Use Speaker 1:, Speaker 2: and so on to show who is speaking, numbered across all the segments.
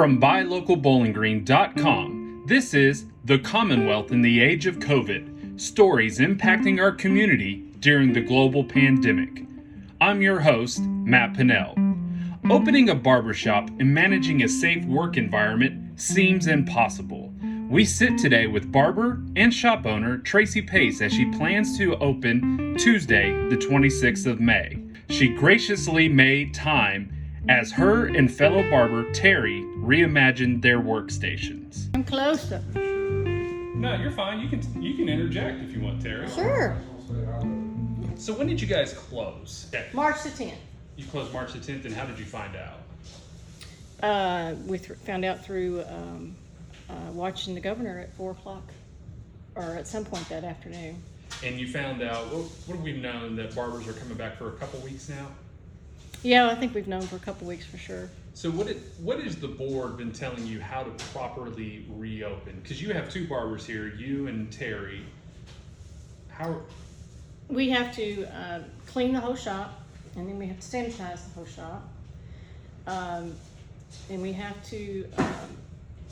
Speaker 1: From buylocalbowlinggreen.com, this is The Commonwealth in the Age of COVID Stories Impacting Our Community During the Global Pandemic. I'm your host, Matt Pinnell. Opening a barbershop and managing a safe work environment seems impossible. We sit today with barber and shop owner Tracey Pace as she plans to open Tuesday, the 26th of May. She graciously made time as her and fellow barber Terry reimagined their workstations.
Speaker 2: I'm closer.
Speaker 1: No, you're fine. You can you can interject if you want, Terry.
Speaker 2: Sure.
Speaker 1: So when did you guys close?
Speaker 2: March the 10th.
Speaker 1: You closed March the 10th, and how did you find out?
Speaker 2: Uh, we th- found out through um, uh, watching the governor at 4 o'clock, or at some point that afternoon.
Speaker 1: And you found out what, what have we known that barbers are coming back for a couple weeks now?
Speaker 2: Yeah, I think we've known for a couple weeks for sure.
Speaker 1: So what it, what has the board been telling you how to properly reopen? Because you have two barbers here, you and Terry. How
Speaker 2: We have to uh, clean the whole shop, and then we have to sanitize the whole shop. Um, and we have to um,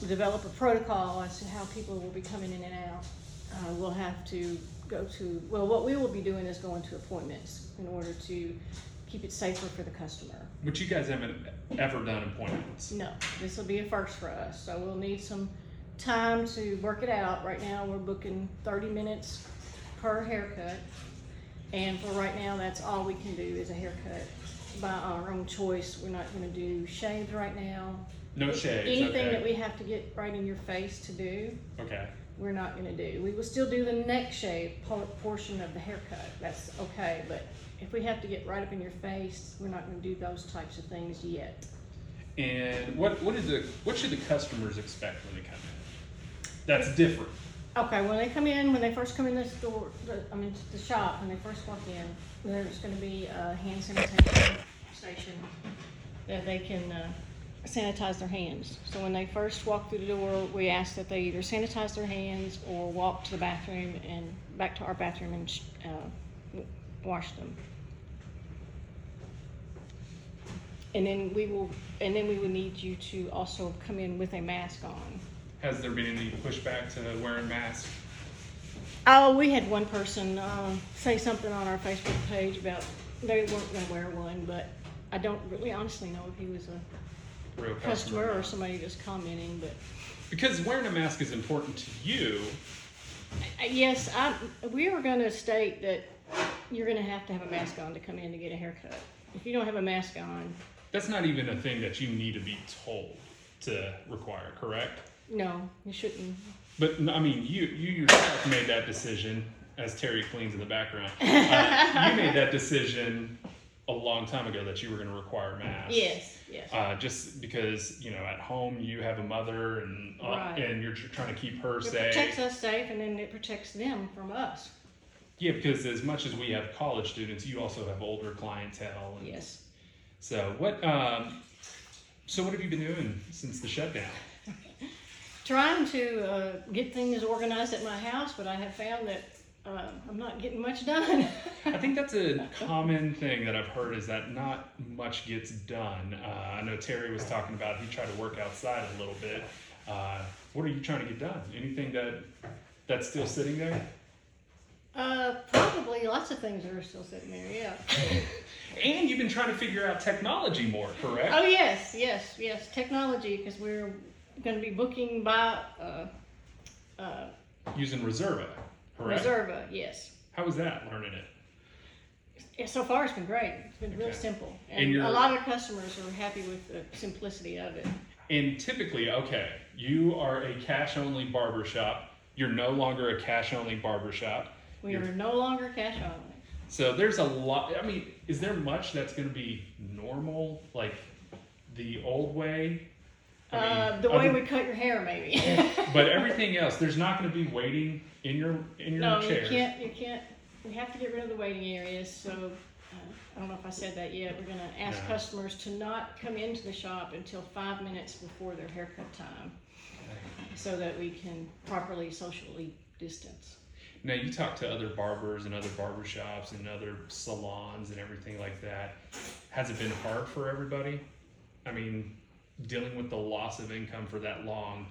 Speaker 2: develop a protocol as to how people will be coming in and out. Uh, we'll have to go to, well, what we will be doing is going to appointments in order to keep it safer for the customer.
Speaker 1: but you guys haven't ever done appointments.
Speaker 2: No, this will be a first for us, so we'll need some time to work it out. Right now, we're booking thirty minutes per haircut. And for right now, that's all we can do is a haircut by our own choice. We're not gonna do shaves right now.
Speaker 1: No shaves.
Speaker 2: Anything
Speaker 1: okay.
Speaker 2: that we have to get right in your face to do,
Speaker 1: Okay.
Speaker 2: We're not gonna do. We will still do the neck shave po- portion of the haircut, that's okay, but if we have to get right up in your face, we're not gonna do those types of things yet.
Speaker 1: And what what is the what should the customers expect when they come in? That's different.
Speaker 2: Okay, when they come in, when they first come in this door, the, I mean, the shop, when they first walk in, there's gonna be a hand sanitation station that they can, uh, sanitize their hands. So when they first walk through the door, we ask that they either sanitize their hands or walk to the bathroom and, back to our bathroom and, uh, wash them. And then we will, and then we would need you to also come in with a mask on.
Speaker 1: Has there been any pushback to wearing masks?
Speaker 2: Oh, we had one person uh, say something on our Facebook page about they weren't going to wear one, but I don't really honestly know if he was a
Speaker 1: Real
Speaker 2: customer or somebody just commenting. But
Speaker 1: Because wearing a mask is important to you.
Speaker 2: yes, I we were going to state that you're going to have to have a mask on to come in to get a haircut. If you don't have a mask on,
Speaker 1: That's not even a thing that you need to be told to require, correct?
Speaker 2: no, you shouldn't.
Speaker 1: But I mean, you you yourself made that decision, as Terry cleans in the background. Uh, you made that decision a long time ago that you were going to require masks.
Speaker 2: Yes, yes.
Speaker 1: Uh, just because you know, at home you have a mother and uh,
Speaker 2: Right.
Speaker 1: and you're trying to keep her
Speaker 2: it
Speaker 1: safe.
Speaker 2: protects us safe, and then it protects them from us.
Speaker 1: Yeah, because as much as we have college students, you also have older clientele. And
Speaker 2: Yes.
Speaker 1: So what? Um, so what have you been doing since the shutdown?
Speaker 2: trying to uh, get things organized at my house, but I have found that uh, I'm not getting much done.
Speaker 1: I think that's a common thing that I've heard is that not much gets done. Uh, I know Terry was talking about he tried to work outside a little bit. Uh, what are you trying to get done? Anything that that's still sitting there?
Speaker 2: uh, probably lots of things are still sitting there. Yeah.
Speaker 1: And you've been trying to figure out technology more, correct?
Speaker 2: oh yes, yes, yes. Technology, because we're going to be booking by uh, uh,
Speaker 1: Using Reserva, correct?
Speaker 2: Reserva. Yes.
Speaker 1: How was that learning it?
Speaker 2: Yeah, so far it's been great. It's been real
Speaker 1: Okay.
Speaker 2: simple,
Speaker 1: And
Speaker 2: and,
Speaker 1: you're-
Speaker 2: a lot of customers are happy with the simplicity of it.
Speaker 1: And typically, okay, you are a cash only barbershop. You're no longer a cash only barbershop.
Speaker 2: We
Speaker 1: You're-
Speaker 2: are no longer cash only.
Speaker 1: So there's a lot. I mean, is there much that's going to be normal, like the old way? I mean,
Speaker 2: Uh, the way
Speaker 1: other-
Speaker 2: we cut your hair, maybe.
Speaker 1: But everything else, there's not going to be waiting in your in your
Speaker 2: No,
Speaker 1: chairs.
Speaker 2: you can't, you can't, we have to get rid of the waiting areas, so, uh, I don't know if I said that yet, we're gonna ask
Speaker 1: No.
Speaker 2: customers to not come into the shop until five minutes before their haircut time, so that we can properly socially distance.
Speaker 1: Now you talk to other barbers and other barbershops and other salons and everything like that. Has it been hard for everybody? I mean, dealing with the loss of income for that long,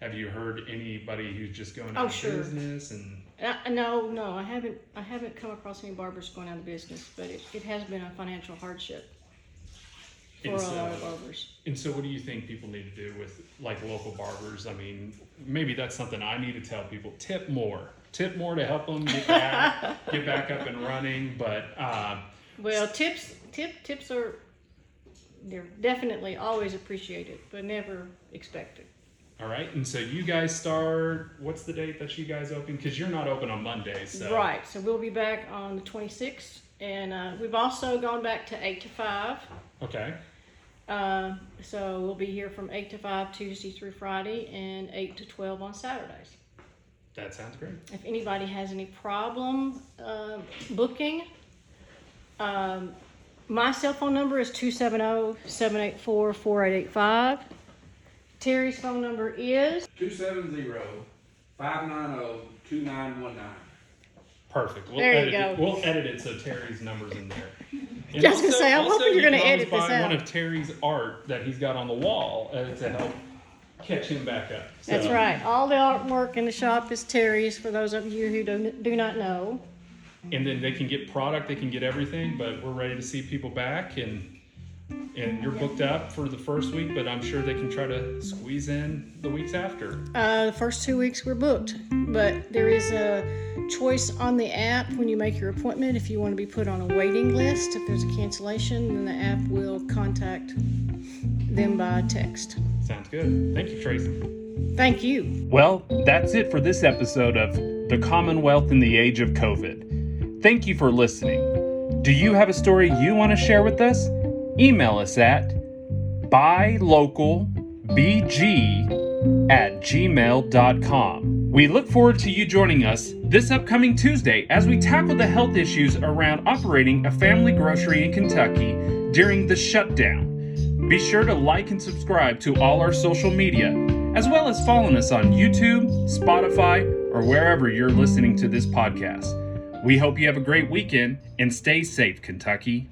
Speaker 1: have you heard anybody who's just going
Speaker 2: Oh,
Speaker 1: out of
Speaker 2: sure.
Speaker 1: business and
Speaker 2: Uh, no, no, I haven't, I haven't come across any barbers going out of business, but it, it has been a financial hardship for a
Speaker 1: And
Speaker 2: lot of
Speaker 1: so-
Speaker 2: barbers.
Speaker 1: And so, what do you think people need to do with like local barbers? I mean, maybe that's something I need to tell people: tip more, tip more to help them get back, get back up and running. But uh,
Speaker 2: Well, tips, tip, tips are, they're definitely always appreciated, but never expected.
Speaker 1: all right, and so you guys start. What's the date that you guys open? Because you're not open on Mondays. So.
Speaker 2: Right, so we'll be back on the twenty-sixth, and, uh, we've also gone back to eight to five.
Speaker 1: Okay.
Speaker 2: Uh, so we'll be here from eight to five Tuesday through Friday and eight to twelve on Saturdays.
Speaker 1: That sounds great.
Speaker 2: If anybody has any problem uh, booking, um, my cell phone number is 270 784 4885. Terry's phone number is
Speaker 3: 270-590-2919.
Speaker 1: Perfect. We'll
Speaker 2: There you
Speaker 1: edit
Speaker 2: go.
Speaker 1: It. We'll edit it so Terry's numbers in there. And
Speaker 2: I was gonna say, I'm hoping
Speaker 1: you
Speaker 2: you're gonna
Speaker 1: can always
Speaker 2: edit this
Speaker 1: buy
Speaker 2: out.
Speaker 1: One of Terry's art that he's got on the wall uh, to help catch him back up.
Speaker 2: That's right. All the artwork in the shop is Terry's for those of you who do, do not know.
Speaker 1: And then they can get product, they can get everything, but we're ready to see people back and and you're booked up for the first week, but I'm sure they can try to squeeze in the weeks after.
Speaker 2: Uh, the first two weeks we're booked, but there is a choice on the app when you make your appointment if you want to be put on a waiting list. If there's a cancellation, then the app will contact them by text.
Speaker 1: Sounds good. Thank you, Tracey.
Speaker 2: Thank you.
Speaker 1: Well, that's it for this episode of The Commonwealth in the Age of COVID. Thank you for listening. Do you have a story you want to share with us? Email us at buylocalbg at gmail.com. We look forward to you joining us this upcoming Tuesday as we tackle the health issues around operating a family grocery in Kentucky during the shutdown. Be sure to like and subscribe to all our social media, as well as following us on YouTube, Spotify, or wherever you're listening to this podcast. We hope you have a great weekend and stay safe, Kentucky.